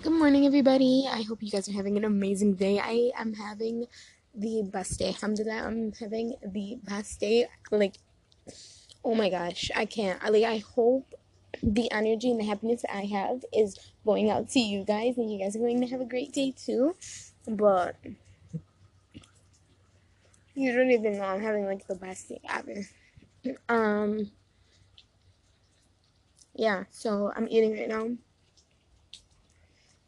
Good morning, everybody. I hope you guys are having an amazing day. I am having the best day. Alhamdulillah, I'm having the best day. Like, oh my gosh, I can't. Like, I hope the energy and the happiness I have is going out to you guys, and you guys are going to have a great day too. But you don't even know I'm having like the best day ever. Um, yeah. So I'm eating right now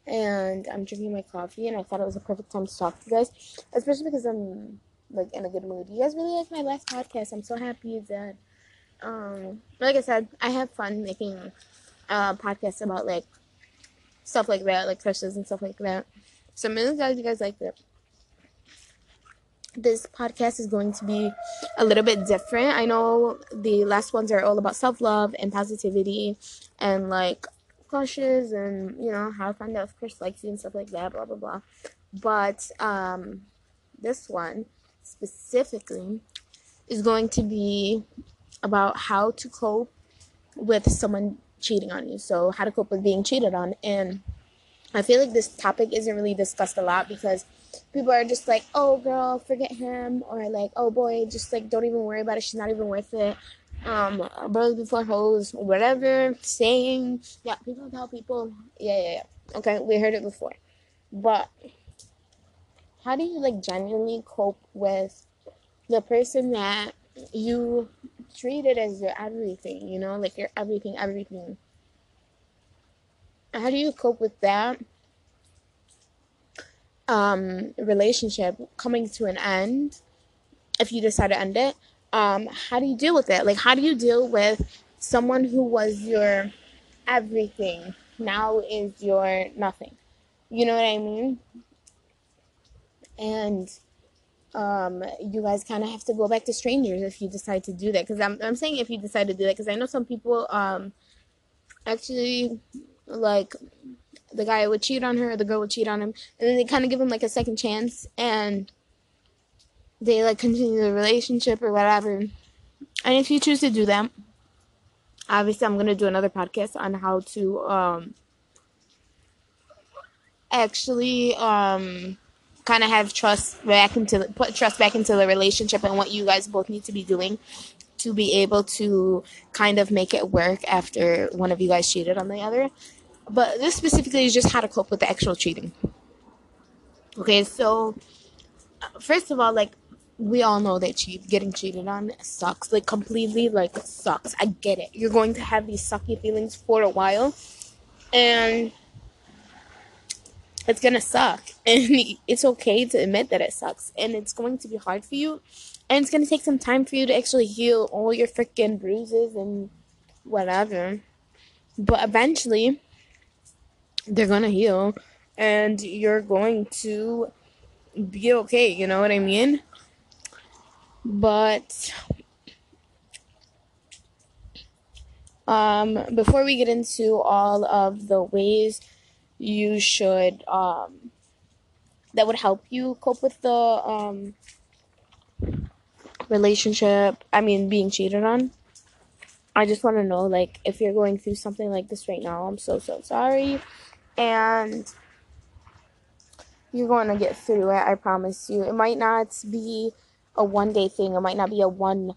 and I'm drinking my coffee, and I thought it was a perfect time to talk to you guys, especially because I'm like in a good mood. You guys really like my last podcast. I'm so happy that, um, like I said, I have fun making uh, podcasts about like stuff like that, like crushes and stuff like that. So I'm really glad you guys like it. This podcast is going to be a little bit different. I know the last ones are all about self love and positivity and like crushes and you know how to find out if crush likes you and stuff like that blah blah blah. But um this one specifically is going to be about how to cope with someone cheating on you. So how to cope with being cheated on. And i feel like this topic isn't really discussed a lot because people are just like oh girl forget him. Or like oh boy just like don't even worry about it. She's not even worth it um, bros before hoes, whatever saying. Yeah, people tell people, yeah, yeah, yeah. Okay, we heard it before. But how do you like genuinely cope with the person that you treated as your everything, you know, like your everything, everything? How do you cope with that um, relationship coming to an end if you decide to end it? Um, how do you deal with it? Like, how do you deal with someone who was your everything now is your nothing? You know what I mean? And um, you guys kind of have to go back to strangers if you decide to do that. Because I'm, I'm saying if you decide to do that, because I know some people um, actually like the guy would cheat on her, or the girl would cheat on him, and then they kind of give him like a second chance and they like continue the relationship or whatever. And if you choose to do that, obviously I'm gonna do another podcast on how to um actually um kind of have trust back into the, put trust back into the relationship and what you guys both need to be doing to be able to kind of make it work after one of you guys cheated on the other. But this specifically is just how to cope with the actual cheating. Okay, so first of all, like we all know that cheat getting cheated on sucks like completely like sucks. I get it. You're going to have these sucky feelings for a while and it's gonna suck. And it's okay to admit that it sucks and it's going to be hard for you and it's gonna take some time for you to actually heal all your freaking bruises and whatever. But eventually they're gonna heal and you're going to be okay you know what i mean but um, before we get into all of the ways you should um, that would help you cope with the um, relationship, I mean, being cheated on. I just want to know, like, if you're going through something like this right now, I'm so, so sorry. And you're going to get through it, I promise you. It might not be a one day thing. It might not be a one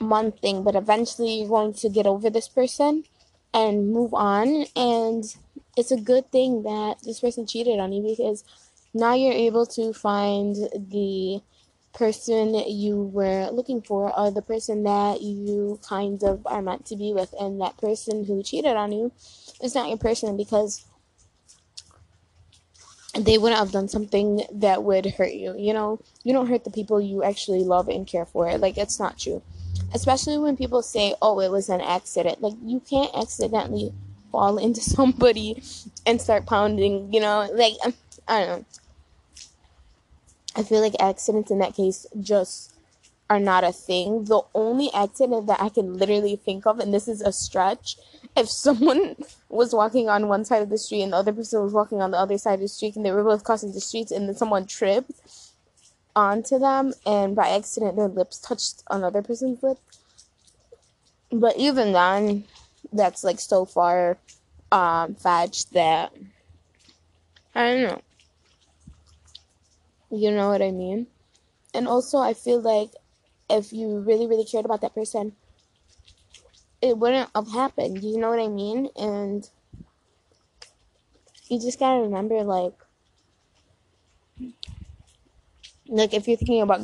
month thing, but eventually you're going to get over this person and move on. And it's a good thing that this person cheated on you because now you're able to find the person you were looking for or the person that you kind of are meant to be with and that person who cheated on you is not your person because they wouldn't have done something that would hurt you. You know, you don't hurt the people you actually love and care for. Like, it's not true. Especially when people say, oh, it was an accident. Like, you can't accidentally fall into somebody and start pounding, you know? Like, I don't know. I feel like accidents in that case just are not a thing. The only accident that I can literally think of, and this is a stretch, if someone was walking on one side of the street and the other person was walking on the other side of the street and they were both crossing the streets and then someone tripped onto them and by accident their lips touched another person's lip. But even then, that's like so far um fetched that I don't know. You know what I mean? And also, I feel like if you really, really cared about that person, it wouldn't have happened. You know what I mean? And you just gotta remember, like, like if you're thinking about,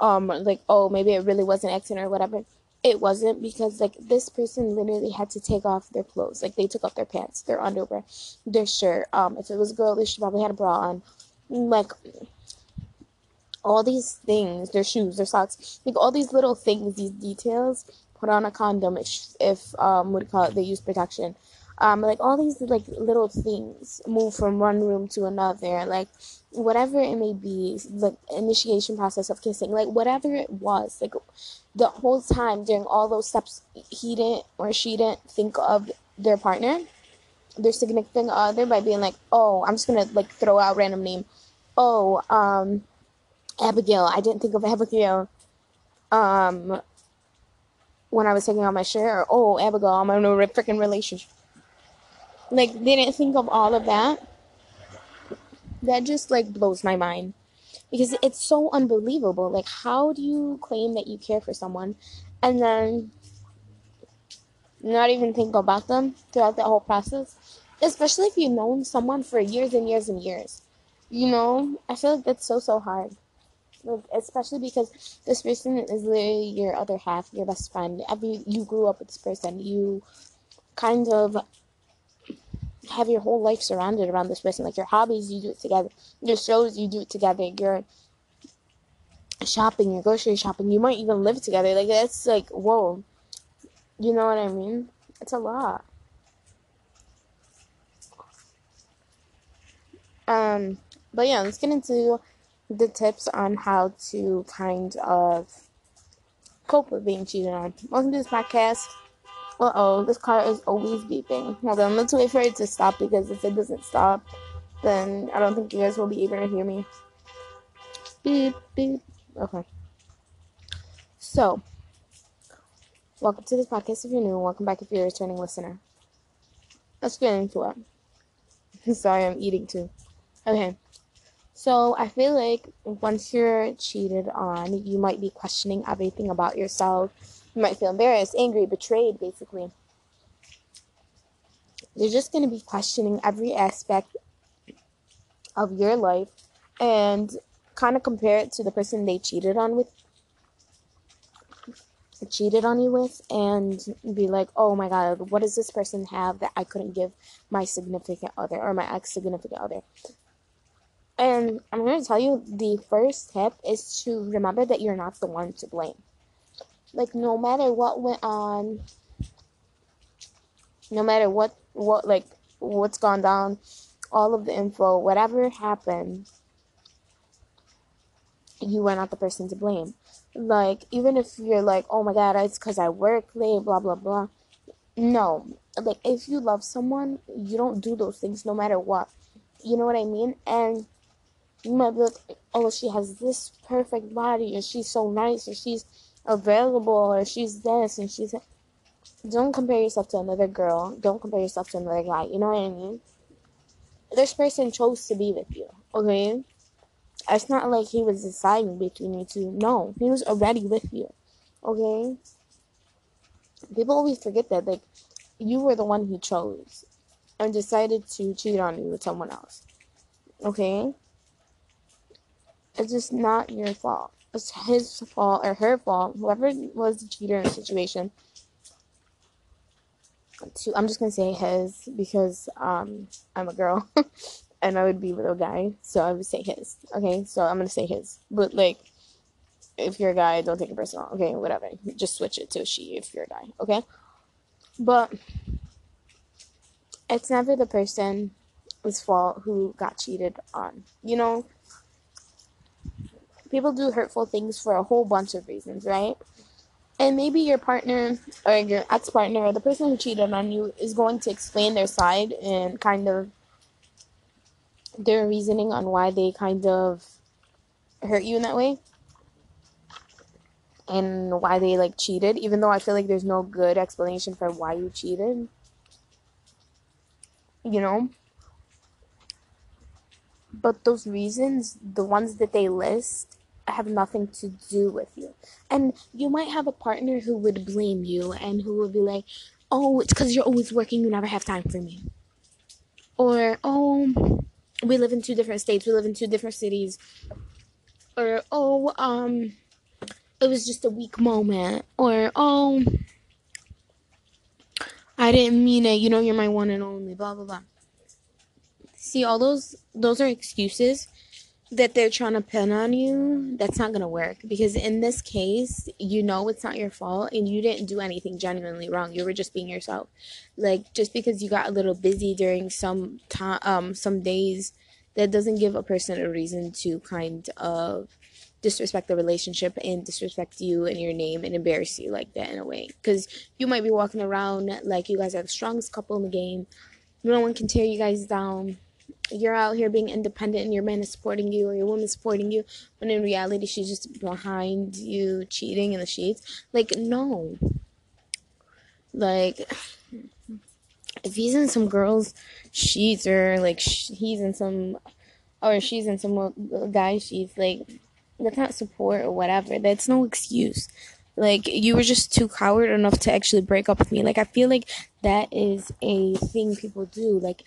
um, like, oh, maybe it really was an accident or whatever. It wasn't because like this person literally had to take off their clothes. Like they took off their pants, their underwear, their shirt. Um, if it was a girl, she probably had a bra on. Like all these things, their shoes, their socks, like all these little things, these details. Put on a condom if, if um, what do you call it? They use protection. Um, like all these like little things move from one room to another, like whatever it may be, like initiation process of kissing, like whatever it was, like the whole time during all those steps, he didn't or she didn't think of their partner, their significant other by being like, oh, I'm just gonna like throw out random name, oh, um, Abigail. I didn't think of Abigail. Um, when I was taking out my or oh, Abigail, I'm in a freaking relationship. Like didn't think of all of that. That just like blows my mind. Because it's so unbelievable. Like how do you claim that you care for someone and then not even think about them throughout the whole process? Especially if you've known someone for years and years and years. You know? I feel like that's so so hard especially because this person is literally your other half your best friend every you grew up with this person you kind of have your whole life surrounded around this person. Like your hobbies, you do it together. Your shows, you do it together. Your shopping, your grocery shopping, you might even live together. Like that's like whoa, you know what I mean? It's a lot. Um, but yeah, let's get into the tips on how to kind of cope with being cheated on. Welcome to this podcast. Uh oh, this car is always beeping. Hold on, let's wait for it to stop because if it doesn't stop, then I don't think you guys will be able to hear me. Beep, beep. Okay. So, welcome to this podcast if you're new. Welcome back if you're a returning listener. Let's get into it. Sorry, I'm eating too. Okay. So, I feel like once you're cheated on, you might be questioning everything about yourself you might feel embarrassed, angry, betrayed, basically. You're just going to be questioning every aspect of your life and kind of compare it to the person they cheated on with cheated on you with and be like, oh my god, what does this person have that I couldn't give my significant other or my ex significant other? And I'm going to tell you the first tip is to remember that you're not the one to blame. Like no matter what went on no matter what what like what's gone down all of the info whatever happened you are not the person to blame. Like even if you're like oh my god it's because i work late blah blah blah. No. Like if you love someone you don't do those things no matter what. You know what i mean? And you might like oh she has this perfect body and she's so nice and she's available or she's this and she's don't compare yourself to another girl. Don't compare yourself to another guy. You know what i mean? This person chose to be with you okay? It's not like he was deciding between you two. No he was already with you okay? People always forget that like you were the one he chose and decided to cheat on you with someone else okay it's just not your fault it's his fault or her fault, whoever was the cheater in the situation. To, I'm just gonna say his because um, I'm a girl and I would be with a guy, so I would say his. Okay, so I'm gonna say his, but like, if you're a guy, don't take it personal. Okay, whatever. Just switch it to she if you're a guy. Okay, but it's never the person's fault who got cheated on. You know, people do hurtful things for a whole bunch of reasons, right? And maybe your partner or your ex partner or the person who cheated on you is going to explain their side and kind of their reasoning on why they kind of hurt you in that way and why they like cheated, even though I feel like there's no good explanation for why you cheated. You know? but those reasons, the ones that they list, have nothing to do with you. And you might have a partner who would blame you and who would be like, oh, it's because you're always working, you never have time for me. Or, oh, we live in two different states, we live in two different cities. Or, oh, um, it was just a weak moment. Or, oh, I didn't mean it, you know, you're my one and only, blah, blah, blah. See, all those, those are excuses that they're trying to pin on you, that's not going to work. Because in this case, you know it's not your fault and you didn't do anything genuinely wrong. You were just being yourself. Like, just because you got a little busy during some time, um, some days, that doesn't give a person a reason to kind of disrespect the relationship and disrespect you and your name and embarrass you like that in a way. Because you might be walking around like you guys are the strongest couple in the game. No one can tear you guys down you're out here being independent and your man is supporting you or your woman is supporting you when in reality she's just behind you cheating in the sheets. Like no. Like if he's in some girl's sheets or like sh- he's in some or she's in some guy sheets like that's not support or whatever that's no excuse. Like you were just too coward enough to actually break up with me. Like i feel like that is a thing people do. Like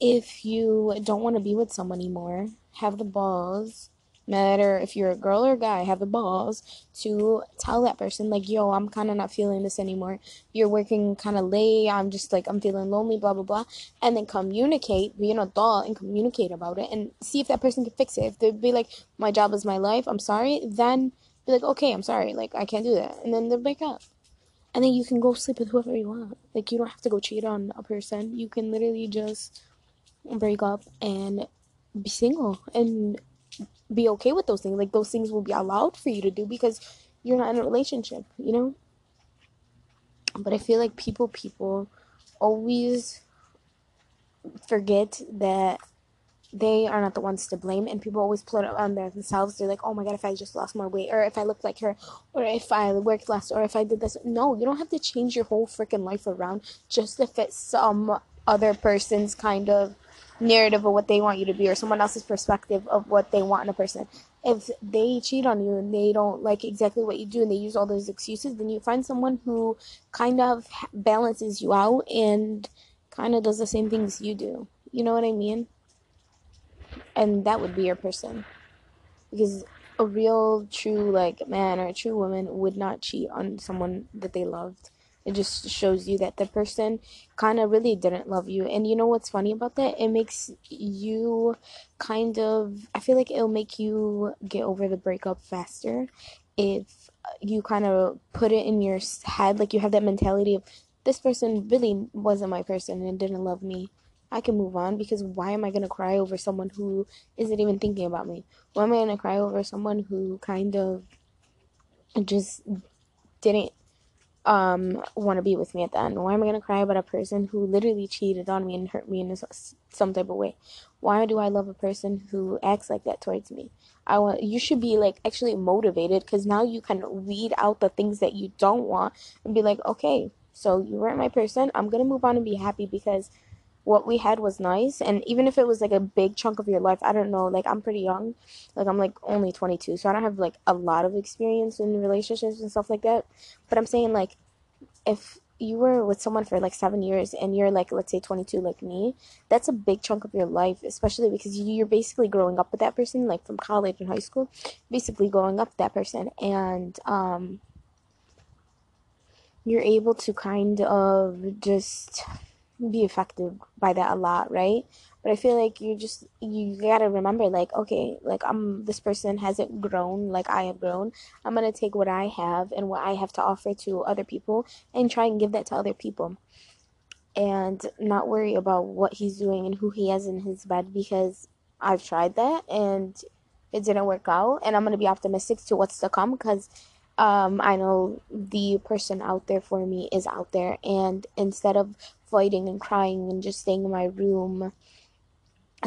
if you don't want to be with someone anymore, have the balls, matter if you're a girl or a guy, have the balls to tell that person, like, yo, I'm kind of not feeling this anymore. You're working kind of late. I'm just like, I'm feeling lonely, blah, blah, blah. And then communicate, be an adult and communicate about it and see if that person can fix it. If they'd be like, my job is my life, I'm sorry, then be like, okay, I'm sorry. Like, I can't do that. And then they'll break up. And then you can go sleep with whoever you want. Like, you don't have to go cheat on a person. You can literally just break up and be single and be okay with those things. Like those things will be allowed for you to do because you're not in a relationship, you know? But I feel like people people always forget that they are not the ones to blame and people always put it on themselves they're like oh my god if i just lost more weight or if i looked like her or if i worked less or if i did this no you don't have to change your whole freaking life around just to fit some other person's kind of narrative of what they want you to be or someone else's perspective of what they want in a person. If they cheat on you and they don't like exactly what you do and they use all those excuses, then you find someone who kind of balances you out and kind of does the same things you do. You know what I mean? And that would be your person. Because a real true like man or a true woman would not cheat on someone that they loved it just shows you that the person kind of really didn't love you. And you know what's funny about that? It makes you kind of, I feel like it'll make you get over the breakup faster if you kind of put it in your head, like you have that mentality of this person really wasn't my person and didn't love me. I can move on because why am I going to cry over someone who isn't even thinking about me? Why am I going to cry over someone who kind of just didn't um want to be with me at the end? Why am I gonna cry about a person who literally cheated on me and hurt me in some type of way? Why do I love a person who acts like that towards me? I want you should be like actually motivated because now you can weed out the things that you don't want and be like, okay, so you weren't my person. I'm gonna move on and be happy because what we had was nice and even if it was like a big chunk of your life i don't know like i'm pretty young like i'm like only 22 so i don't have like a lot of experience in relationships and stuff like that. But i'm saying like if you were with someone for like seven years and you're like let's say 22 like me that's a big chunk of your life especially because you're basically growing up with that person like from college and high school basically growing up with that person and um you're able to kind of just be affected by that a lot, right? But I feel like you just you gotta remember, like, okay, like I'm this person hasn't grown like I have grown. I'm gonna take what I have and what I have to offer to other people and try and give that to other people, and not worry about what he's doing and who he has in his bed because I've tried that and it didn't work out, and I'm gonna be optimistic to what's to come because um, I know the person out there for me is out there, and instead of fighting and crying and just staying in my room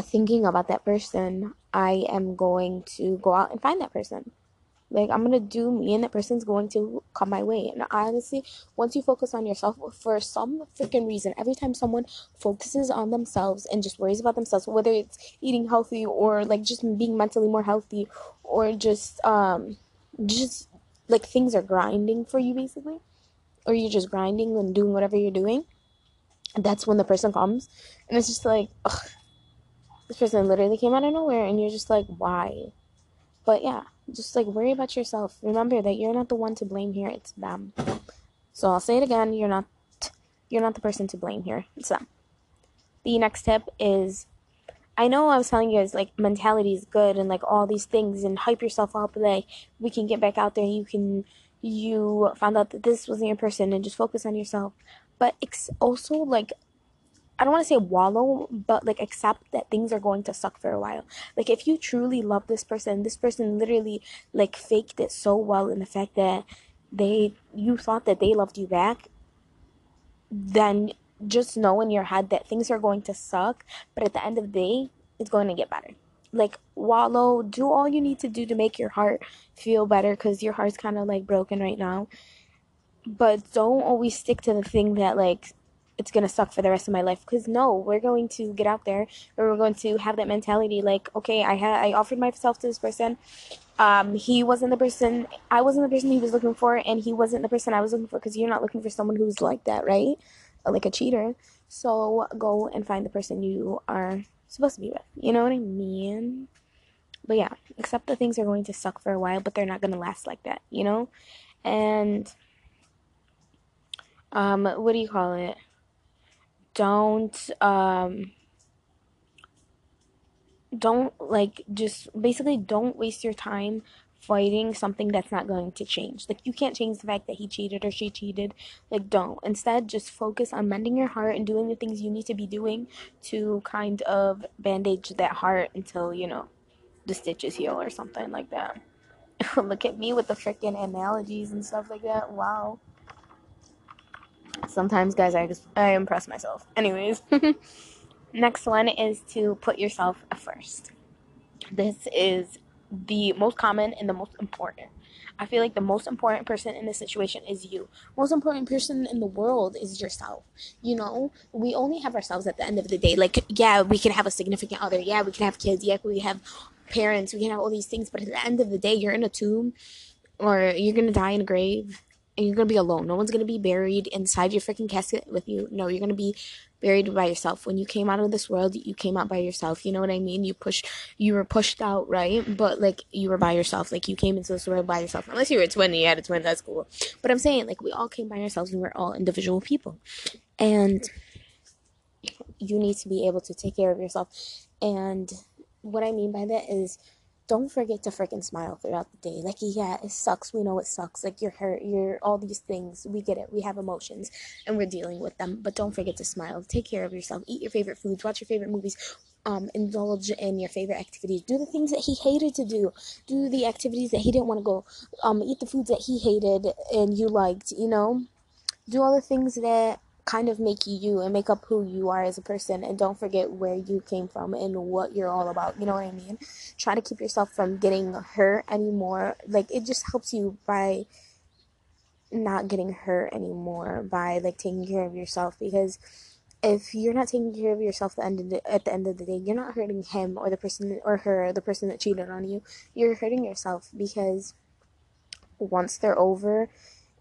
thinking about that person, I am going to go out and find that person. Like I'm gonna do me, and that person's going to come my way. And honestly, once you focus on yourself, for some freaking reason, every time someone focuses on themselves and just worries about themselves, whether it's eating healthy or like just being mentally more healthy, or just um, just like things are grinding for you basically, or you're just grinding and doing whatever you're doing. That's when the person comes, and it's just like, ugh, this person literally came out of nowhere, and you're just like, why? But yeah, just like worry about yourself. Remember that you're not the one to blame here, it's them. So I'll say it again, you're not you're not the person to blame here. It's them. The next tip is I know I was telling you guys like mentality is good and like all these things and hype yourself up like we can get back out there you can you found out that this wasn't your person and just focus on yourself. But it's also like I don't want to say wallow, but like accept that things are going to suck for a while. Like if you truly love this person, this person literally like faked it so well in the fact that they you thought that they loved you back, then just know in your head that things are going to suck, but at the end of the day, it's going to get better. Like wallow, do all you need to do to make your heart feel better cuz your heart's kind of like broken right now. But don't always stick to the thing that like it's gonna suck for the rest of my life. Because no we're going to get out there and we're going to have that mentality like okay i had i offered myself to this person. Um he wasn't the person i wasn't the person he was looking for and he wasn't the person i was looking for because you're not looking for someone who's like that right? Like a cheater. So go and find the person you are supposed to be with. You know what i mean? But yeah accept that things are going to suck for a while but they're not to last like that you know? And um what do you call it don't um don't like just basically don't waste your time fighting something that's not going to change. Like you can't change the fact that he cheated or she cheated. Like don't. Instead, just focus on mending your heart and doing the things you need to be doing to kind of bandage that heart until, you know, the stitches heal or something like that. Look at me with the freaking analogies and stuff like that. Wow. Sometimes, guys, I just I impress myself. Anyways, next one is to put yourself first. This is the most common and the most important. I feel like the most important person in this situation is you. Most important person in the world is yourself. You know, we only have ourselves at the end of the day. Like, yeah, we can have a significant other. Yeah, we can have kids. Yeah, we have parents. We can have all these things. But at the end of the day, you're in a tomb or you're going to die in a grave and you're gonna be alone. No one's gonna be buried inside your freaking casket with you. No, you're gonna be buried by yourself. When you came out of this world, you came out by yourself. You know what I mean? You pushed, you were pushed out, right? But like you were by yourself. Like you came into this world by yourself. Unless you were a twin, you had a twin. That's cool. But I'm saying like we all came by ourselves, and we're all individual people, and you need to be able to take care of yourself. And what I mean by that is don't forget to freaking smile throughout the day. Like, yeah, it sucks. We know it sucks. Like, you're hurt. You're all these things. We get it. We have emotions and we're dealing with them. But don't forget to smile. Take care of yourself. Eat your favorite foods. Watch your favorite movies. Um, indulge in your favorite activities. Do the things that he hated to do. Do the activities that he didn't want to go. Um, eat the foods that he hated and you liked, you know? Do all the things that kind of make you you and make up who you are as a person and don't forget where you came from and what you're all about you know what i mean? Try to keep yourself from getting hurt anymore like it just helps you by not getting hurt anymore by like taking care of yourself because if you're not taking care of yourself at the end of the, at the end of the day you're not hurting him or the person or her or the person that cheated on you you're hurting yourself because once they're over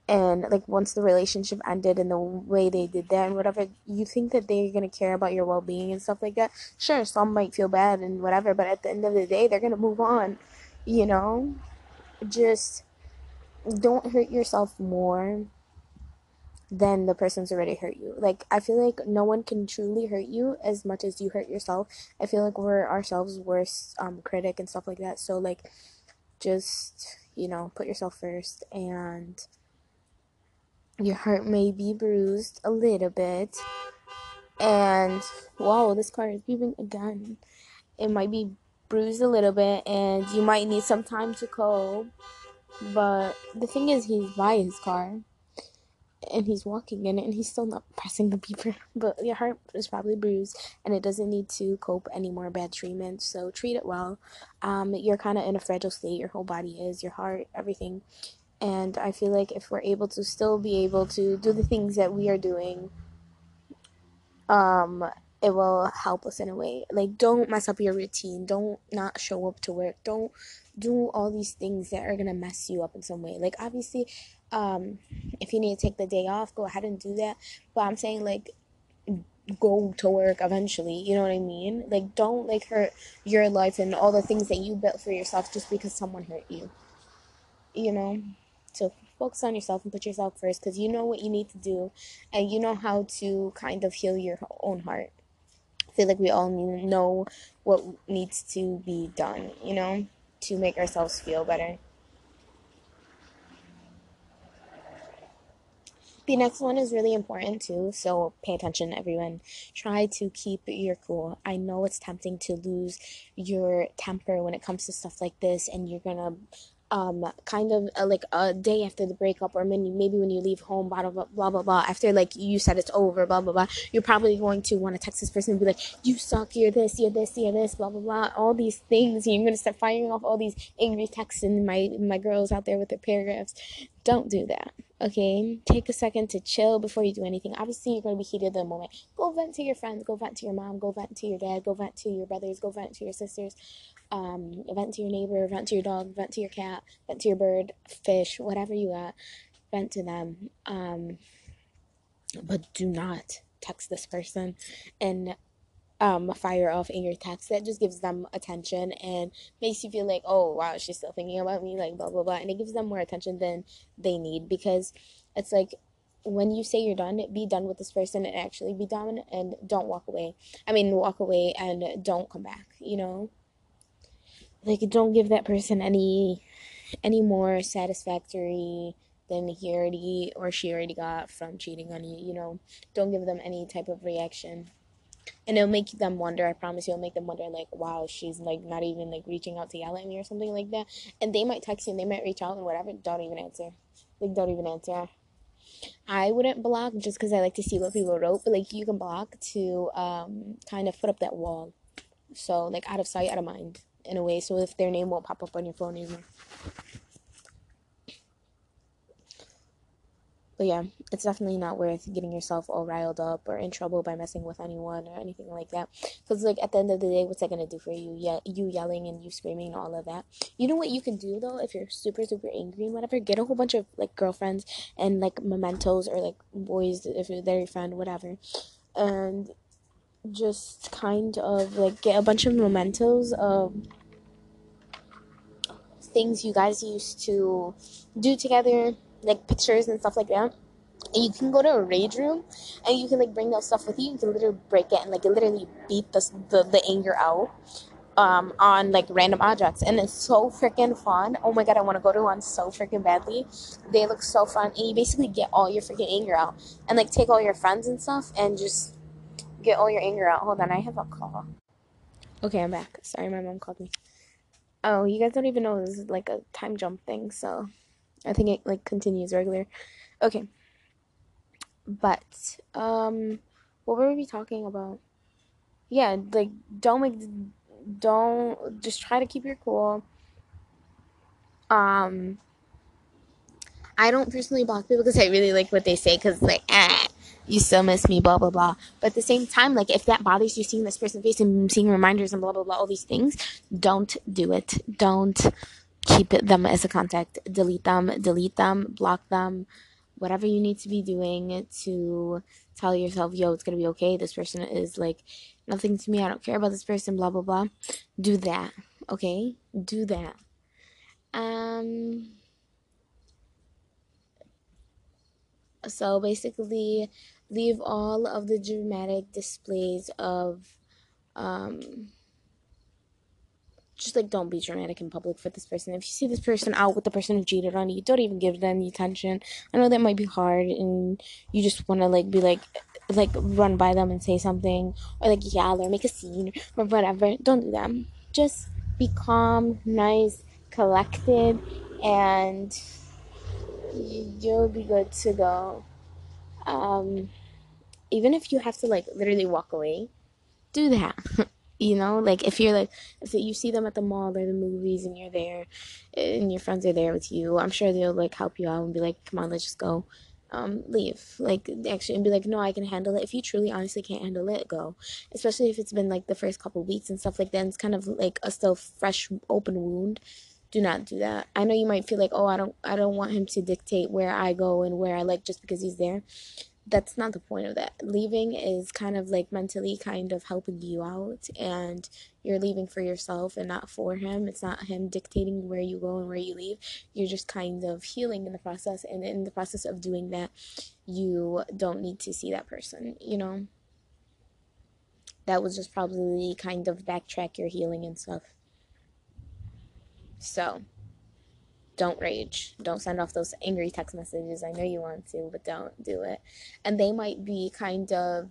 and like once the relationship ended and the way they did that and whatever you think that they're going to care about your well-being and stuff like that? Sure some might feel bad and whatever but at the end of the day they're going to move on you know? Just don't hurt yourself more than the person's already hurt you. Like i feel like no one can truly hurt you as much as you hurt yourself. I feel like we're ourselves worst um critic and stuff like that. So like just you know put yourself first and your heart may be bruised a little bit. And wow, this car is beeping again. It might be bruised a little bit, and you might need some time to cope. But the thing is, he's by his car. and he's walking in it and he's still not pressing the beeper but your heart is probably bruised and it doesn't need to cope any more bad treatment so treat it well um, you're kind of in a fragile state your whole body is your heart everything and i feel like if we're able to still be able to do the things that we are doing um it will help us in a way. Like don't mess up your routine. Don't not show up to work. Don't do all these things that are gonna mess you up in some way. Like obviously um if you need to take the day off go ahead and do that. But i'm saying like go to work eventually. You know what i mean? Like don't like hurt your life and all the things that you built for yourself just because someone hurt you. You know so focus on yourself and put yourself first because you know what you need to do and you know how to kind of heal your own heart I feel like we all need know what needs to be done, you know, to make ourselves feel better. The next one is really important too, so pay attention, everyone. Try to keep your cool. I know it's tempting to lose your temper when it comes to stuff like this, and you're gonna um, kind of uh, like a day after the breakup, or maybe maybe when you leave home, blah blah blah blah blah. After like you said it's over, blah blah blah. You're probably going to want to text this person and be like, "You suck. You're this. You're this. You're this. Blah blah blah. All these things. and You're gonna start firing off all these angry texts, and my my girls out there with their paragraphs. Don't do that. Okay, take a second to chill before you do anything. Obviously, you're going to be heated at the moment. Go vent to your friends, go vent to your mom, go vent to your dad, go vent to your brothers, go vent to your sisters, um, vent to your neighbor, vent to your dog, vent to your cat, vent to your bird, fish, whatever you got, vent to them. Um, but do not text this person and um, fire off in your text that just gives them attention and makes you feel like oh wow she's still thinking about me like blah blah blah and it gives them more attention than they need because it's like when you say you're done be done with this person and actually be done and don't walk away. I mean walk away and don't come back you know? Like don't give that person any any more satisfactory than he already or she already got from cheating on you you know? Don't give them any type of reaction and it'll make them wonder i promise you it'll make them wonder like wow she's like not even like reaching out to yell at me or something like that. And they might text you and they might reach out and whatever don't even answer. Like don't even answer. I wouldn't block just because i like to see what people wrote but like you can block to um kind of put up that wall. So like out of sight out of mind in a way so if their name won't pop up on your phone anymore But yeah, it's definitely not worth getting yourself all riled up or in trouble by messing with anyone or anything like that. Because like at the end of the day, what's that gonna do for you? Yeah, you yelling and you screaming and all of that. You know what you can do though if you're super super angry and whatever. Get a whole bunch of like girlfriends and like mementos or like boys if they're your friend, whatever, and just kind of like get a bunch of mementos of things you guys used to do together like pictures and stuff like that. And you can go to a rage room and you can like bring that stuff with you. You can literally break it and like literally beat the the, the anger out um, on like random objects, and it's so freaking fun. Oh my god, I want to go to one so freaking badly. They look so fun, and you basically get all your freaking anger out, and like take all your friends and stuff, and just get all your anger out. Hold on, I have a call. Okay, I'm back. Sorry, my mom called me. Oh, you guys don't even know this is like a time jump thing, so I think it like continues regular. Okay. But um what were we talking about? Yeah, like don't make don't just try to keep your cool. Um I don't personally block people because I really like what they say because like ah you still miss me, blah blah blah. But at the same time, like if that bothers you seeing this person's face and seeing reminders and blah blah blah, all these things, don't do it. Don't keep them as a contact, delete them, delete them, block them, whatever you need to be doing to tell yourself, yo, it's gonna be okay. This person is like nothing to me. I don't care about this person, blah blah blah. Do that. Okay? Do that. Um so basically leave all of the dramatic displays of um just like don't be dramatic in public for this person. If you see this person out with the person who cheated on you, don't even give them the attention. I know that might be hard and you just want to like be like like run by them and say something or like yell or make a scene or whatever. Don't do that. Just be calm, nice, collected and you'll be good to go. Um, even if you have to like literally walk away, do that. you know, like if you're like if you see them at the mall or the movies and you're there, and your friends are there with you, I'm sure they'll like help you out and be like, "Come on, let's just go." Um, leave. Like actually and be like no i can handle it. If you truly honestly can't handle it go. Especially if it's been like the first couple weeks and stuff like that it's kind of like a still fresh open wound do not do that. I know you might feel like oh i don't i don't want him to dictate where i go and where i like just because he's there that's not the point of that. Leaving is kind of like mentally kind of helping you out, and you're leaving for yourself and not for him. It's not him dictating where you go and where you leave. You're just kind of healing in the process, and in the process of doing that, you don't need to see that person, you know? That was just probably kind of backtrack your healing and stuff. So, don't rage. Don't send off those angry text messages. I know you want to, but don't do it. And they might be kind of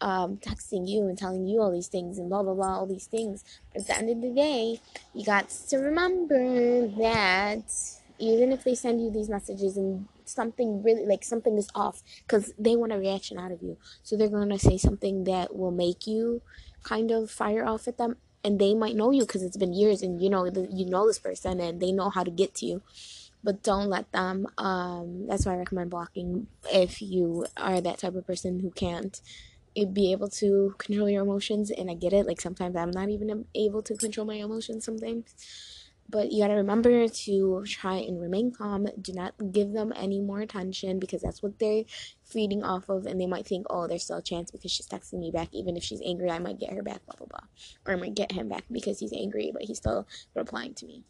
um, texting you and telling you all these things and blah blah blah, all these things. But at the end of the day, you got to remember that even if they send you these messages and something really like something is off because they want a reaction out of you so they're going to say something that will make you kind of fire off at them and they might know you because it's been years and you know you know this person and they know how to get to you. But don't let them um, that's why i recommend blocking if you are that type of person who can't eh, be able to control your emotions and i get it like sometimes i'm not even able to control my emotions sometimes but you gotta remember to try and remain calm. Do not give them any more attention because that's what they're feeding off of, and they might think, oh, there's still a chance because she's texting me back. Even if she's angry, I might get her back, blah, blah, blah. Or I might get him back because he's angry, but he's still replying to me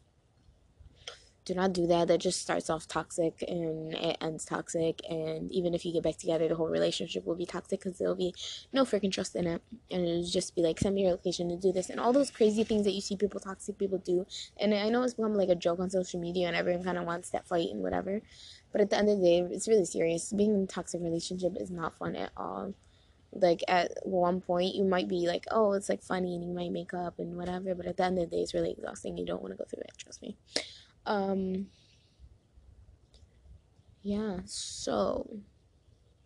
do not do that. That just starts off toxic and it ends toxic. And even if you get back together, the whole relationship will be toxic because there'll be no freaking trust in it. And it'll just be like, send me your location to do this. And all those crazy things that you see people, toxic people do. And I know it's become like a joke on social media and everyone kind of wants that fight and whatever. But at the end of the day, it's really serious. Being in a toxic relationship is not fun at all like at one point you might be like oh it's like funny and you might make up and whatever but at the end of the day it's really exhausting you don't want to go through it trust me um, yeah, so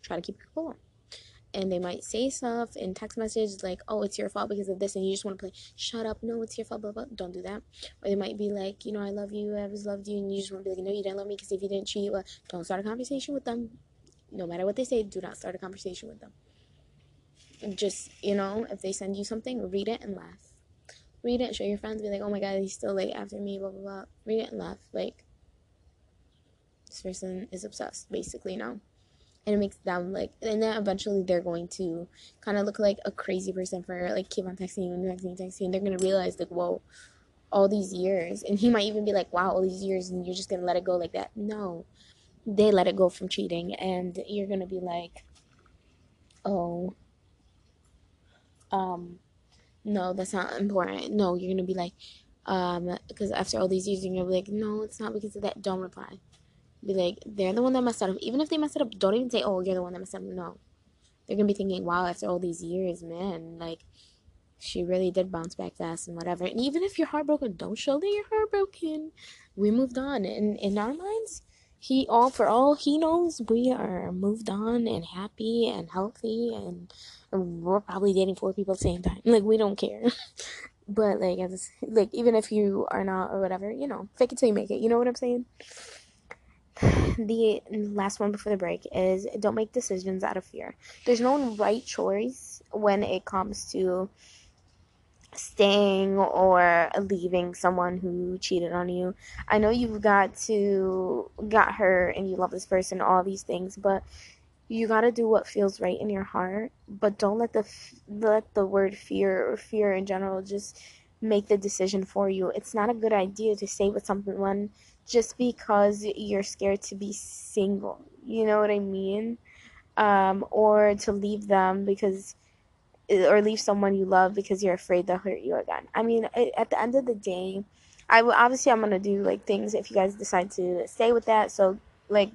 try to keep your cool. And they might say stuff in text messages like, oh, it's your fault because of this, and you just want to play, shut up, no, it's your fault, blah, blah. Don't do that. Or they might be like, you know, I love you, I always loved you, and you just want to be like, no, you didn't love me because if you didn't cheat, well, don't start a conversation with them. No matter what they say, do not start a conversation with them. Just, you know, if they send you something, read it and laugh read it, show your friends, be like, oh my god, he's still late after me, blah blah blah. Read it and laugh. Like this person is obsessed, basically now. And it makes them like and then eventually they're going to kind of look like a crazy person for like keep on texting and texting, texting, and they're gonna realize like, whoa, all these years and he might even be like, Wow, all these years and you're just gonna let it go like that. No. They let it go from cheating and you're gonna be like, Oh, um, no, that's not important. No, you're gonna be like, um, because after all these years, you're gonna be like, no, it's not because of that. Don't reply. Be like, they're the one that messed up. Even if they messed up, don't even say, oh, you're the one that messed up. No, they're gonna be thinking, wow, after all these years, man, like, she really did bounce back fast and whatever. And even if you're heartbroken, don't show that you're heartbroken. We moved on, and in our minds, he all for all he knows, we are moved on and happy and healthy and we're probably dating four people at the same time. Like we don't care. but like as like even if you are not or whatever, you know, fake it till you make it. You know what I'm saying? The last one before the break is don't make decisions out of fear. There's no right choice when it comes to staying or leaving someone who cheated on you. I know you've got to got hurt and you love this person, all these things, but you got to do what feels right in your heart but don't let the let the word fear or fear in general just make the decision for you. It's not a good idea to stay with someone just because you're scared to be single you know what i mean? Um, or to leave them because or leave someone you love because you're afraid they'll hurt you again. I mean at the end of the day i will obviously i'm gonna do like things if you guys decide to stay with that so like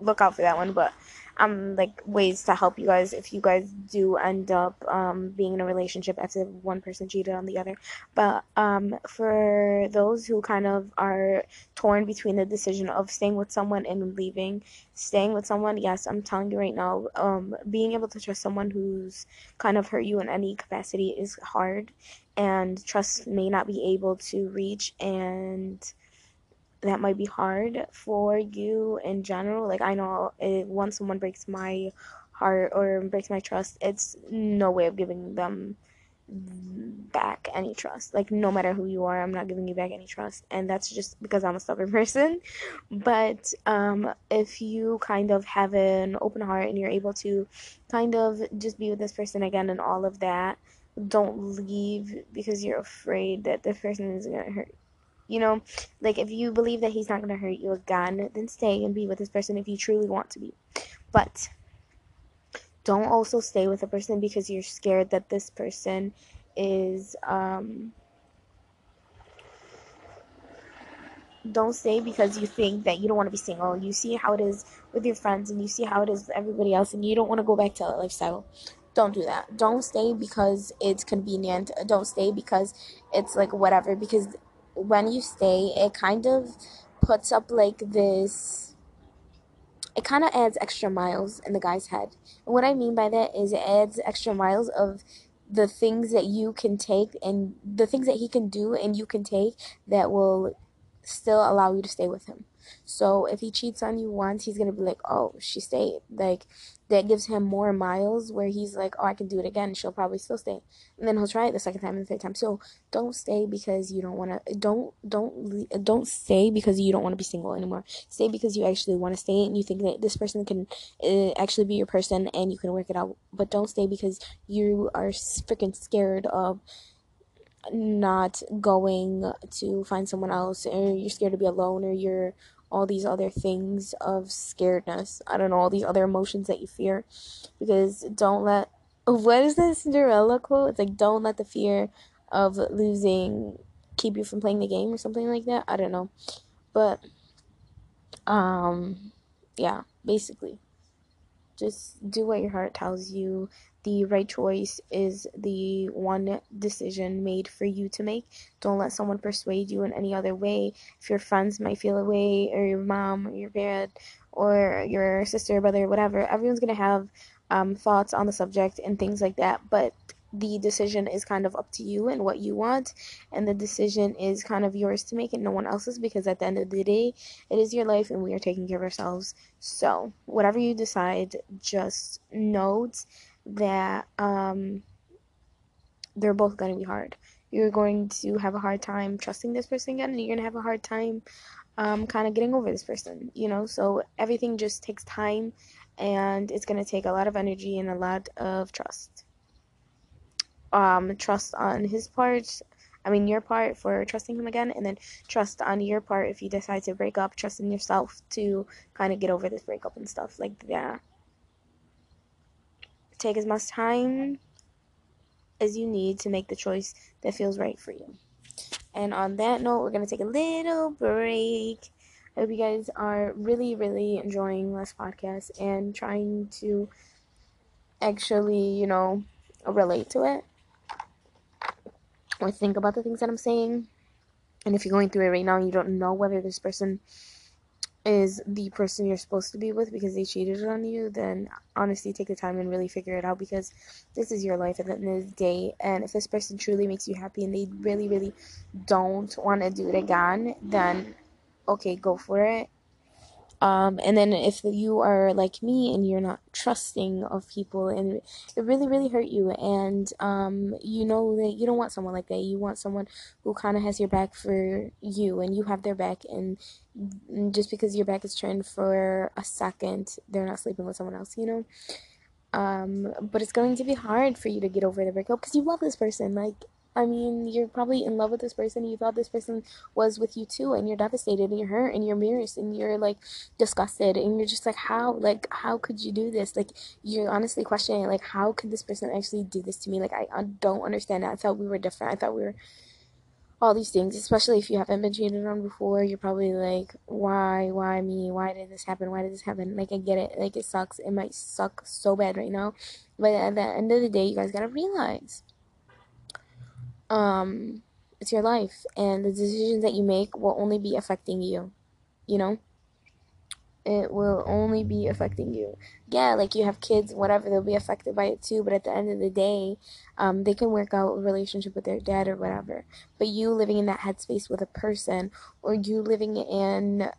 look out for that one but um like ways to help you guys if you guys do end up um being in a relationship after one person cheated on the other. But um for those who kind of are torn between the decision of staying with someone and leaving, staying with someone, yes, I'm telling you right now, um being able to trust someone who's kind of hurt you in any capacity is hard and trust may not be able to reach and that might be hard for you in general. Like I know it, once someone breaks my heart or breaks my trust, it's no way of giving them back any trust. Like no matter who you are, I'm not giving you back any trust, and that's just because I'm a stubborn person. But um, if you kind of have an open heart and you're able to kind of just be with this person again and all of that, don't leave because you're afraid that the person is gonna hurt you know, like if you believe that he's not going to hurt you again, then stay and be with this person if you truly want to be. But don't also stay with a person because you're scared that this person is um don't stay because you think that you don't want to be single. You see how it is with your friends and you see how it is with everybody else and you don't want to go back to that lifestyle. Don't do that. Don't stay because it's convenient. Don't stay because it's like whatever because when you stay, it kind of puts up like this. It kind of adds extra miles in the guy's head. And what I mean by that is it adds extra miles of the things that you can take and the things that he can do and you can take that will still allow you to stay with him. So if he cheats on you once, he's gonna be like, "Oh, she stayed." Like that gives him more miles where he's like, "Oh, I can do it again." She'll probably still stay, and then he'll try it the second time and the third time. So don't stay because you don't want to. Don't don't don't stay because you don't want to be single anymore. Stay because you actually want to stay and you think that this person can uh, actually be your person and you can work it out. But don't stay because you are freaking scared of not going to find someone else or you're scared to be alone or you're all these other things of scaredness. I don't know, all these other emotions that you fear. Because don't let. What is that Cinderella quote? It's like, don't let the fear of losing keep you from playing the game or something like that. I don't know. But, um, yeah, basically. Just do what your heart tells you the right choice is the one decision made for you to make. Don't let someone persuade you in any other way. If your friends might feel a way, or your mom, or your dad, or your sister, brother, whatever, everyone's gonna have um, thoughts on the subject and things like that. But the decision is kind of up to you and what you want and the decision is kind of yours to make and no one else's because at the end of the day it is your life and we are taking care of ourselves so whatever you decide just note that um, they're both going to be hard. You're going to have a hard time trusting this person again, and you're going to have a hard time um, kind of getting over this person, you know? So everything just takes time, and it's going to take a lot of energy and a lot of trust. Um, trust on his part, I mean, your part for trusting him again, and then trust on your part if you decide to break up, trust in yourself to kind of get over this breakup and stuff like that. Take as much time as you need to make the choice that feels right for you. And on that note, we're going to take a little break. I hope you guys are really, really enjoying this podcast and trying to actually, you know, relate to it or think about the things that I'm saying. And if you're going through it right now and you don't know whether this person is the person you're supposed to be with because they cheated on you, then honestly take the time and really figure it out because this is your life at the end of the day. And if this person truly makes you happy and they really, really don't want to do it again, then okay, go for it. Um, and then if you are like me and you're not trusting of people and it really, really hurt you and um, you know that you don't want someone like that. You want someone who kind of has your back for you and you have their back and just because your back is turned for a second, they're not sleeping with someone else, you know? Um, but it's going to be hard for you to get over the breakup because you love this person. Like, I mean, you're probably in love with this person. You thought this person was with you too, and you're devastated, and you're hurt, and you're embarrassed, and you're like disgusted, and you're just like, how, like, how could you do this? Like, you're honestly questioning, like, how could this person actually do this to me? Like, I, I don't understand. I thought we were different. I thought we were all these things, especially if you haven't been cheated on before, you're probably like, why, why me? Why did this happen? Why did this happen? Like, I get it. Like, it sucks. It might suck so bad right now. But at the end of the day, you guys gotta realize, um, it's your life, and the decisions that you make will only be affecting you, you know? it will only be affecting you. Yeah, like you have kids, whatever, they'll be affected by it too. But at the end of the day, um, they can work out a relationship with their dad or whatever. But you living in that headspace with a person, or you living in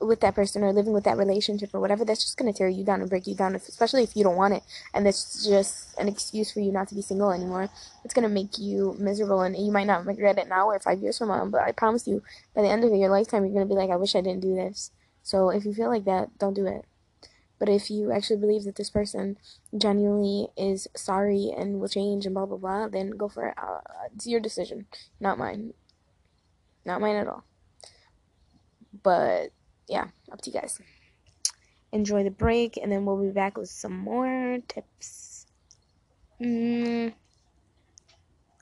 with that person or living with that relationship or whatever, that's just gonna tear you down and break you down, especially if you don't want it. And that's just an excuse for you not to be single anymore. It's gonna make you miserable, and you might not regret it now or five years from now. But I promise you, by the end of your lifetime, you're gonna be like, I wish I didn't do this. So if you feel like that, don't do it. But if you actually believe that this person genuinely is sorry and will change and blah blah blah, then go for it. Uh, it's your decision, not mine. Not mine at all. But yeah, up to you guys. Enjoy the break, and then we'll be back with some more tips. Mm.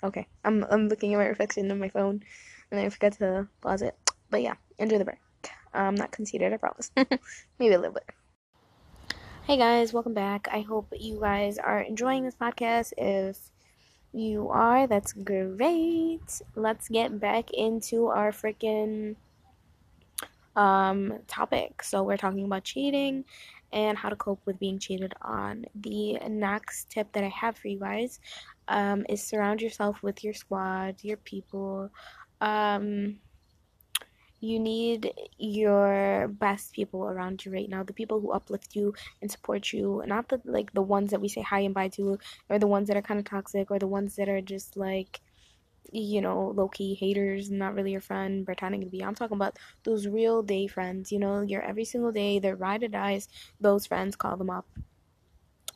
Okay, I'm I'm looking at my reflection on my phone, and I forgot to pause it. But yeah, enjoy the break. I'm not conceited, I promise. Maybe a little bit. Hey guys, welcome back. I hope you guys are enjoying this podcast. If you are, that's great. Let's get back into our freaking um topic. So we're talking about cheating and how to cope with being cheated on. The next tip that I have for you guys um, is surround yourself with your squad, your people. Um, you need your best people around you right now the people who uplift you and support you not the like the ones that we say hi and bye to or the ones that are kind of toxic or the ones that are just like you know low-key haters not really your friend pretending to be i'm talking about those real day friends you know your every single day their ride or dies those friends call them up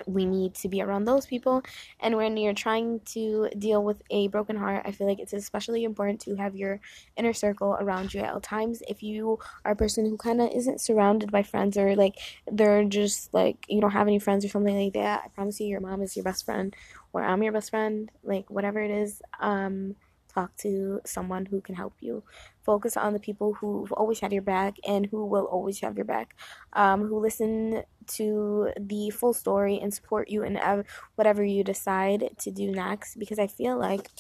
we need to be around those people. And when you're trying to deal with a broken heart, I feel like it's especially important to have your inner circle around you at all times. If you are a person who kind of isn't surrounded by friends or like they're just like you don't have any friends or something like that, I promise you, your mom is your best friend or I'm your best friend, like whatever it is. Um, talk to someone who can help you. Focus on the people who've always had your back and who will always have your back, um, who listen to the full story and support you in whatever you decide to do next. Because I feel like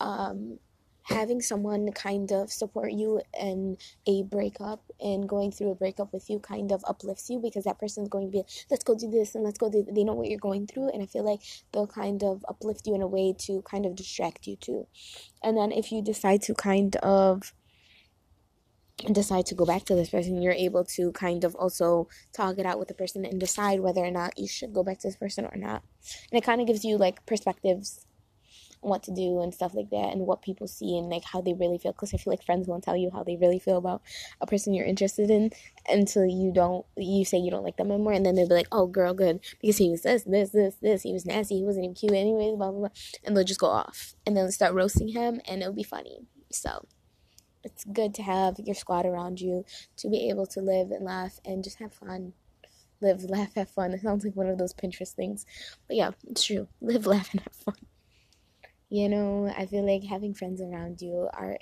um, having someone kind of support you in a breakup and going through a breakup with you kind of uplifts you because that person's going to be let's go do this and let's go do they know what you're going through and i feel like they'll kind of uplift you in a way to kind of distract you too and then if you decide to kind of decide to go back to this person, you're able to kind of also talk it out with the person and decide whether or not you should go back to this person or not. And it kind of gives you like perspectives what to do and stuff like that and what people see and like how they really feel because i feel like friends won't tell you how they really feel about a person you're interested in until you don't you say you don't like them anymore and then they'll be like oh girl good because he was this this this this he was nasty he wasn't even cute anyways blah blah blah and they'll just go off and they'll start roasting him and it'll be funny. So it's good to have your squad around you to be able to live and laugh and just have fun. Live laugh have fun. It sounds like one of those pinterest things. But yeah it's true. Live laugh and have fun you know, I feel like having friends around you are,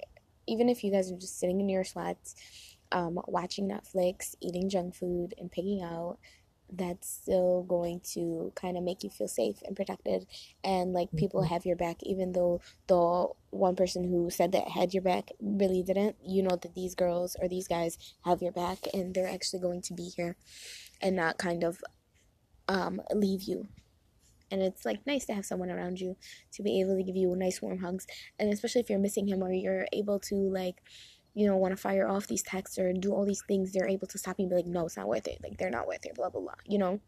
even if you guys are just sitting in your sweats, um, watching Netflix, eating junk food, and pigging out, that's still going to kind of make you feel safe and protected and like people mm-hmm. have your back even though the one person who said that had your back really didn't you know that these girls or these guys have your back and they're actually going to be here and not kind of um, leave you and it's like nice to have someone around you to be able to give you nice warm hugs. And especially if you're missing him or you're able to like you know want to fire off these texts or do all these things they're able to stop you and be like no it's not worth it. Like they're not worth it blah blah blah you know?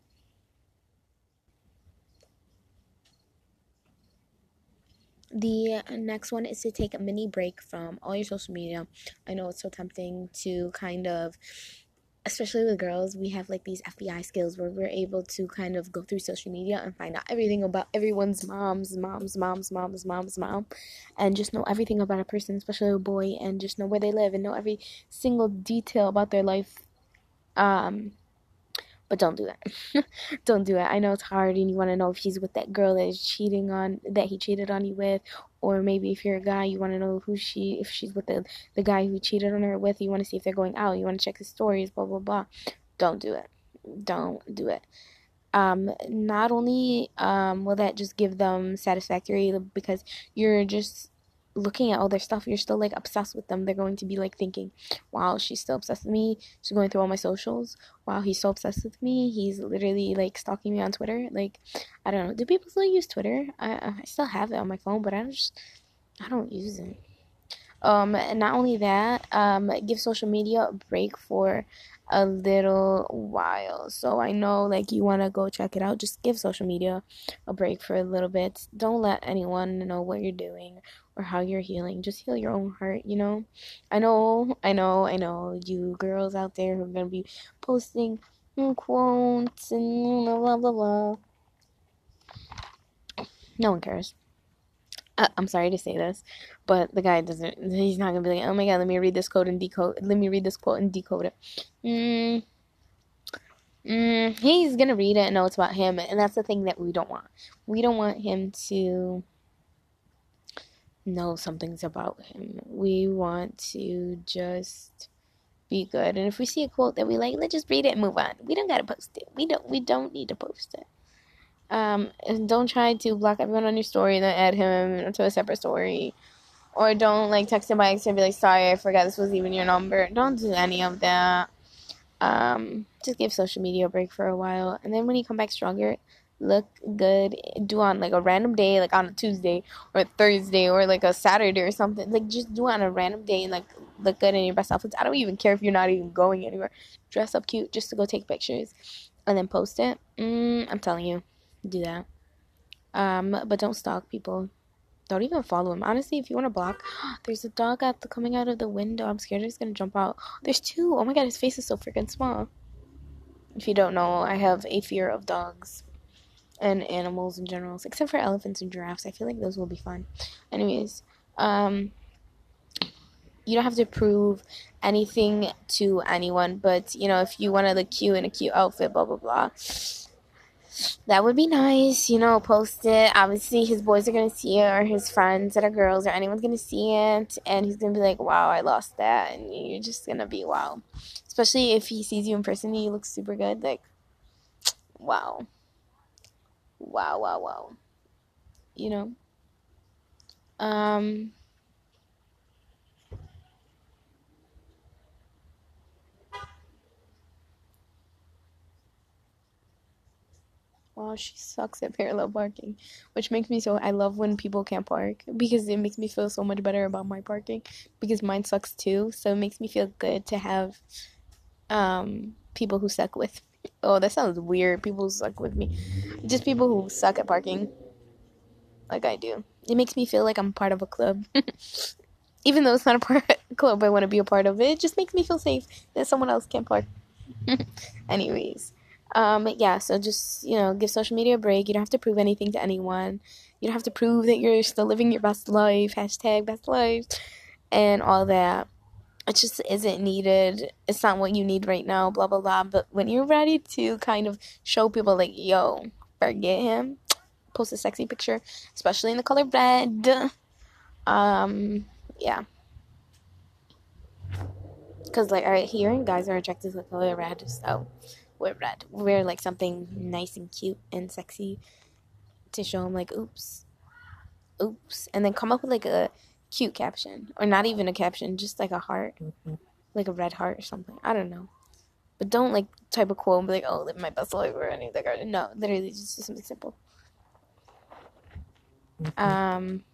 The next one is to take a mini break from all your social media. I know it's so tempting to kind of especially with girls, we have like these FBI skills where we're able to kind of go through social media and find out everything about everyone's mom's mom's mom's mom's mom's mom and just know everything about a person, especially a boy, and just know where they live and know every single detail about their life. Um, but don't do that. don't do it. I know it's hard and you want to know if he's with that girl that is cheating on that he cheated on you with or maybe if you're a guy you want to know who she if she's with the the guy who cheated on her with you want to see if they're going out you want to check his stories blah blah blah don't do it don't do it um, not only um, will that just give them satisfactory because you're just looking at all their stuff, you're still like obsessed with them. They're going to be like thinking, wow, she's still obsessed with me. She's going through all my socials. Wow, he's so obsessed with me. He's literally like stalking me on Twitter. Like, I don't know. Do people still use Twitter? I, I still have it on my phone, but I don't just, I don't use it. Um, and not only that, um, give social media a break for a little while. So I know like you want to go check it out. Just give social media a break for a little bit. Don't let anyone know what you're doing or how you're healing. Just heal your own heart, you know? I know, I know, I know you girls out there who are going to be posting quotes and blah blah blah. No one cares. Uh, I'm sorry to say this, but the guy doesn't. He's not gonna be like, "Oh my god, let me read this code and decode. Let me read this quote and decode it." Mm, mm, he's gonna read it and know it's about him, and that's the thing that we don't want. We don't want him to know something's about him. We want to just be good. And if we see a quote that we like, let's just read it and move on. We don't gotta post it. We don't. We don't need to post it. Um, and don't try to block everyone on your story and then add him to a separate story. Or don't like text him by accident and be like, sorry, I forgot this was even your number. Don't do any of that. Um, just give social media a break for a while. And then when you come back stronger, look good. Do on like a random day, like on a Tuesday or a Thursday or like a Saturday or something. Like just do on a random day and like look good in your best outfits. I don't even care if you're not even going anywhere. Dress up cute just to go take pictures and then post it. Mm, I'm telling you do that. Um, but don't stalk people. Don't even follow him. Honestly, if you want to block, there's a dog at the coming out of the window. I'm scared he's gonna jump out. There's two. Oh my god, his face is so freaking small. If you don't know, I have a fear of dogs and animals in general, except for elephants and giraffes. I feel like those will be fun. Anyways, um, you don't have to prove anything to anyone, but you know, if you want to look cute in a cute outfit, blah blah blah that would be nice, you know, post it. Obviously, his boys are going to see it, or his friends that are girls, or anyone's going to see it, and he's going to be like, wow, I lost that. And you're just going to be, wow. Especially if he sees you in person and you look super good. Like, wow. Wow, wow, wow. You know? Um, Wow, she sucks at parallel parking, which makes me so. I love when people can't park because it makes me feel so much better about my parking because mine sucks too. So it makes me feel good to have um, people who suck with. Oh, that sounds weird. People suck with me, just people who suck at parking, like I do. It makes me feel like I'm part of a club. Even though it's not a part club I want to be a part of, it just makes me feel safe that someone else can't park. Anyways. Um, yeah, so just, you know, give social media a break. You don't have to prove anything to anyone. You don't have to prove that you're still living your best life, hashtag best life, and all that. It just isn't needed. It's not what you need right now, blah, blah, blah. But when you're ready to kind of show people, like, yo, forget him, post a sexy picture, especially in the color red. Um, yeah. Because, like, alright, here, guys are attracted to the color red, so wear red. Wear like something nice and cute and sexy to show them like, oops, oops, and then come up with like a cute caption or not even a caption, just like a heart, mm-hmm. like a red heart or something. I don't know. But don't like type a quote and be like, "Oh, live my best life" or anything. Like that. No, literally just do something simple. Mm-hmm. Um,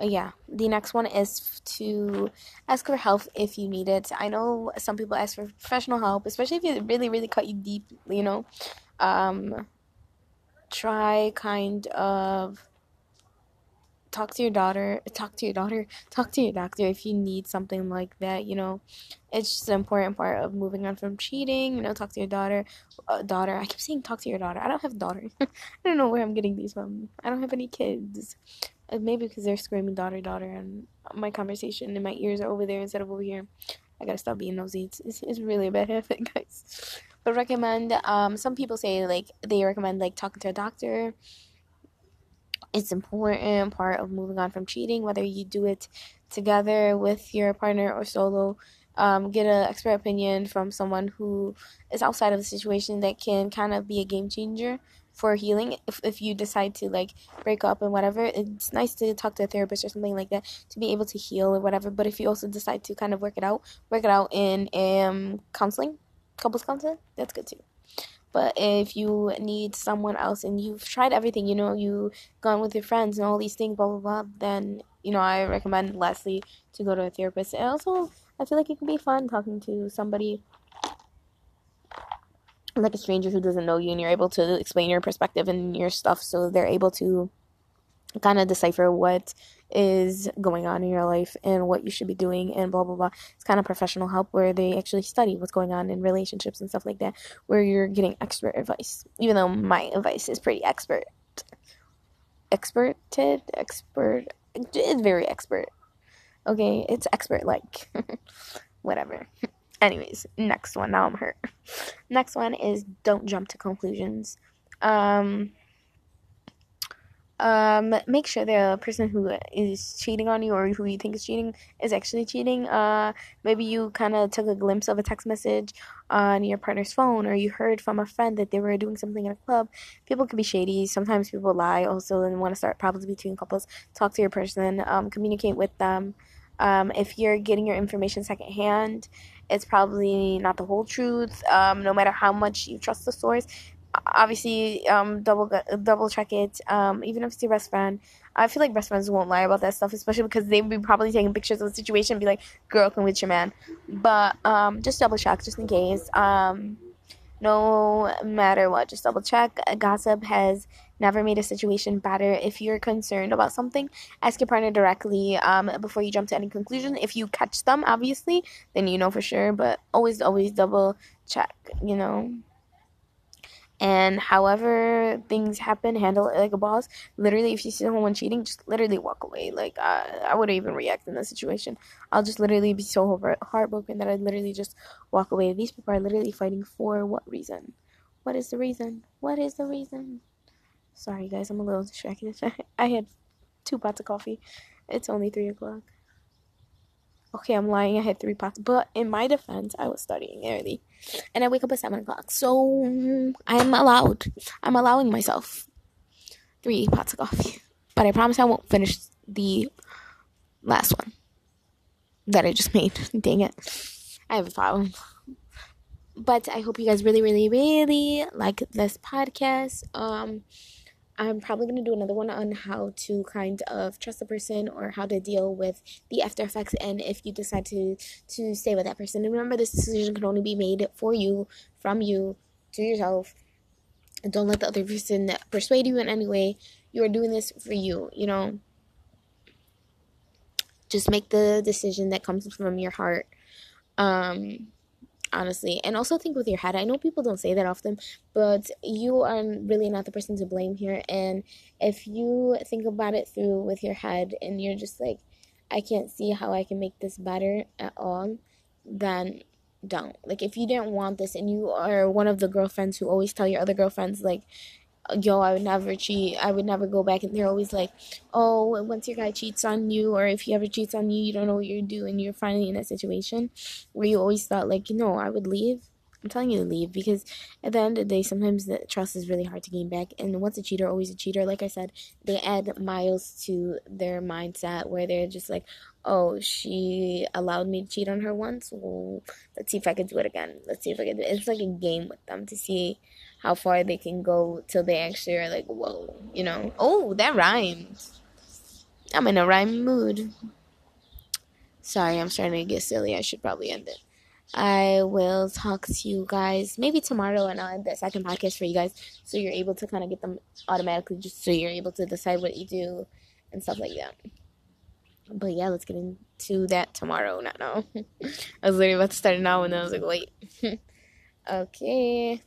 uh, yeah, the next one is to ask for help if you need it. I know some people ask for professional help, especially if it really, really cut you deep, you know. Um, try kind of talk to your daughter, talk to your daughter, talk to your doctor if you need something like that, you know. It's just an important part of moving on from cheating, you know, talk to your daughter. Uh, daughter, I keep saying talk to your daughter. I don't have daughter. I don't know where I'm getting these from. I don't have any kids. Uh, maybe because they're screaming daughter, daughter, and my conversation and my ears are over there instead of over here. I gotta stop being nosy. It's, it's, it's really a bad habit, guys. but recommend. Um, some people say like they recommend like talking to a doctor. It's important part of moving on from cheating, whether you do it together with your partner or solo. Um, get an expert opinion from someone who is outside of the situation that can kind of be a game changer for healing. If, if you decide to like break up and whatever it's nice to talk to a therapist or something like that to be able to heal or whatever. But if you also decide to kind of work it out work it out in um counseling couples counseling that's good too but if you need someone else and you've tried everything you know you've gone with your friends and all these things blah blah blah then you know i recommend lastly to go to a therapist. And also i feel like it can be fun talking to somebody like a stranger who doesn't know you and you're able to explain your perspective and your stuff so they're able to kind of decipher what is going on in your life and what you should be doing and blah blah blah. It's kind of professional help where they actually study what's going on in relationships and stuff like that where you're getting expert advice even though my advice is pretty expert. Experted? Expert? It's very expert. Okay? It's expert like whatever. Anyways, next one. Now I'm hurt. Next one is don't jump to conclusions. Um, um, make sure the person who is cheating on you or who you think is cheating is actually cheating. Uh, maybe you kind of took a glimpse of a text message on your partner's phone, or you heard from a friend that they were doing something in a club. People can be shady. Sometimes people lie also and want to start problems between couples. Talk to your person. Um, communicate with them. Um, if you're getting your information secondhand, it's probably not the whole truth. Um, no matter how much you trust the source, obviously um, double double check it. Um, even if it's your best friend, I feel like best friends won't lie about that stuff, especially because they'd be probably taking pictures of the situation and be like, "Girl, come with your man." But um, just double check, just in case. Um, no matter what, just double check. Gossip has never made a situation better. If you're concerned about something, ask your partner directly um, before you jump to any conclusion. If you catch them, obviously, then you know for sure, but always, always double check, you know and however things happen, handle it like a boss. Literally, if you see someone cheating, just literally walk away. Like I, I wouldn't even react in that situation. I'll just literally be so heartbroken that I'd literally just walk away. These people are literally fighting for what reason? What is the reason? What is the reason? Sorry, guys, I'm a little distracted. I had two pots of coffee. It's only three o'clock. Okay, I'm lying. I had three pots, but in my defense, I was studying early and I wake up at seven o'clock. So I'm allowed. I'm allowing myself three pots of coffee. But I promise I won't finish the last one that I just made. Dang it. I have a problem. But I hope you guys really, really, really like this podcast. Um I'm probably going to do another one on how to kind of trust a person or how to deal with the after effects and if you decide to to stay with that person. And remember this decision can only be made for you, from you, to yourself. And don't let the other person persuade you in any way. You are doing this for you, you know. Just make the decision that comes from your heart. Um honestly. And also think with your head. I know people don't say that often, but you are really not the person to blame here. And if you think about it through with your head and you're just like, I can't see how I can make this better at all, then don't. Like, if you didn't want this and you are one of the girlfriends who always tell your other girlfriends, like, yo, I would never cheat. I would never go back. And they're always like, oh, once your guy cheats on you, or if he ever cheats on you, you don't know what you're doing. You're finally in a situation where you always thought, like, know, I would leave. I'm telling you to leave because at the end of the day, sometimes the trust is really hard to gain back. And once a cheater, always a cheater. Like I said, they add miles to their mindset where they're just like, oh, she allowed me to cheat on her once. Well, let's see if I can do it again. Let's see if I can do it. It's like a game with them to see how far they can go till they actually are like, whoa, you know. Oh, that rhymes. I'm in a rhyme mood. Sorry, I'm starting to get silly. I should probably end it. I will talk to you guys maybe tomorrow and I'll end the second podcast for you guys so you're able to kind of get them automatically just so you're able to decide what you do and stuff like that. But yeah, let's get into that tomorrow, not now. I was literally about to start now and I was like, wait. okay.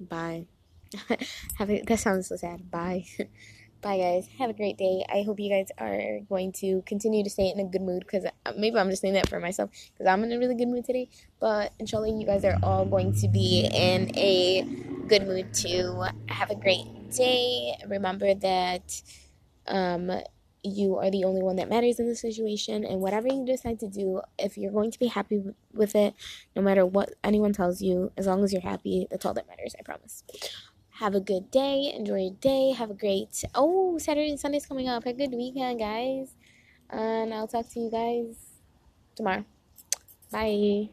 Bye. Have it, that sounds so sad. Bye. Bye, guys. Have a great day. I hope you guys are going to continue to stay in a good mood because maybe I'm just saying that for myself because I'm in a really good mood today. But inshallah, you guys are all going to be in a good mood too. Have a great day. Remember that um, you are the only one that matters in the situation, and whatever you decide to do, if you're going to be happy with it, no matter what anyone tells you, as long as you're happy, that's all that matters. I promise. Have a good day. Enjoy your day. Have a great oh Saturday and Sunday's coming up. Have a good weekend, guys. And I'll talk to you guys tomorrow. Bye.